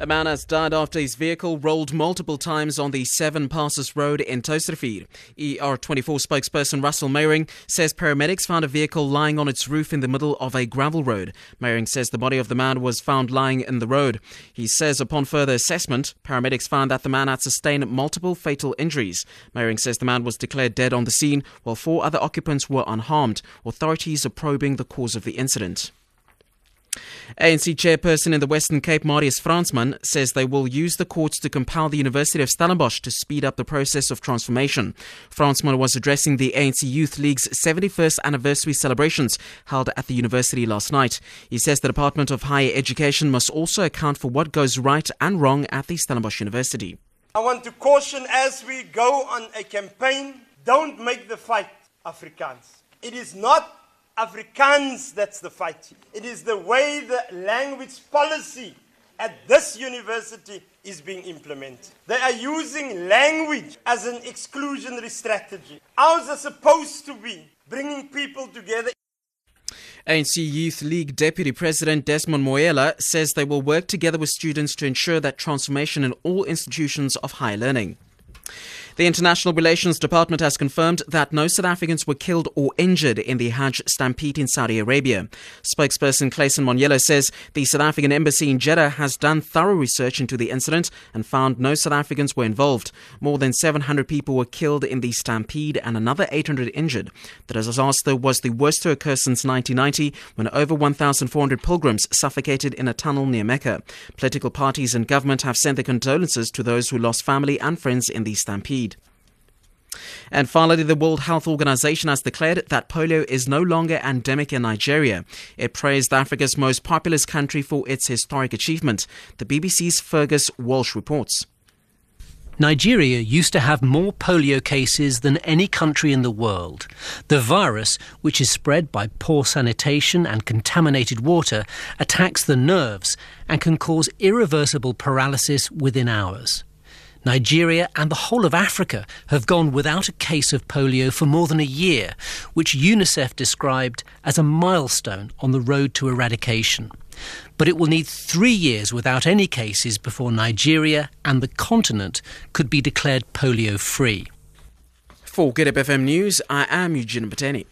A man has died after his vehicle rolled multiple times on the Seven Passes Road in Touwsrivier. ER24 spokesperson Russell Meyering says paramedics found a vehicle lying on its roof in the middle of a gravel road. Meyering says the body of the man was found lying in the road. He says upon further assessment, paramedics found that the man had sustained multiple fatal injuries. Meyering says the man was declared dead on the scene while four other occupants were unharmed. Authorities are probing the cause of the incident. ANC chairperson in the Western Cape, Marius Fransman, says they will use the courts to compel the University of Stellenbosch to speed up the process of transformation. Fransman was addressing the ANC Youth League's 71st anniversary celebrations held at the university last night. He says the Department of Higher Education must also account for what goes right and wrong at the Stellenbosch University. I want to caution as we go on a campaign don't make the fight Afrikaans. It is not Afrikaans that's the fight. It is the way the language policy at this university is being implemented. They are using language as an exclusionary strategy. Ours are supposed to be bringing people together. ANC Youth League Deputy President Desmond Moela says they will work together with students to ensure that transformation in all institutions of higher learning. The International Relations Department has confirmed that no South Africans were killed or injured in the Hajj stampede in Saudi Arabia. Spokesperson Clayson Monyela says the South African embassy in Jeddah has done thorough research into the incident and found no South Africans were involved. More than 700 people were killed in the stampede and another 800 injured. The disaster was the worst to occur since 1990 when over 1,400 pilgrims suffocated in a tunnel near Mecca. Political parties and government have sent their condolences to those who lost family and friends in the stampede. And finally, the World Health Organization has declared that polio is no longer endemic in Nigeria. It praised Africa's most populous country for its historic achievement. The BBC's Fergus Walsh reports. Nigeria used to have more polio cases than any country in the world. The virus, which is spread by poor sanitation and contaminated water, attacks the nerves and can cause irreversible paralysis within hours. Nigeria and the whole of Africa have gone without a case of polio for more than a year, which UNICEF described as a milestone on the road to eradication. But it will need three years without any cases before Nigeria and the continent could be declared polio free. For Good FM News, I am Eugene Bateni.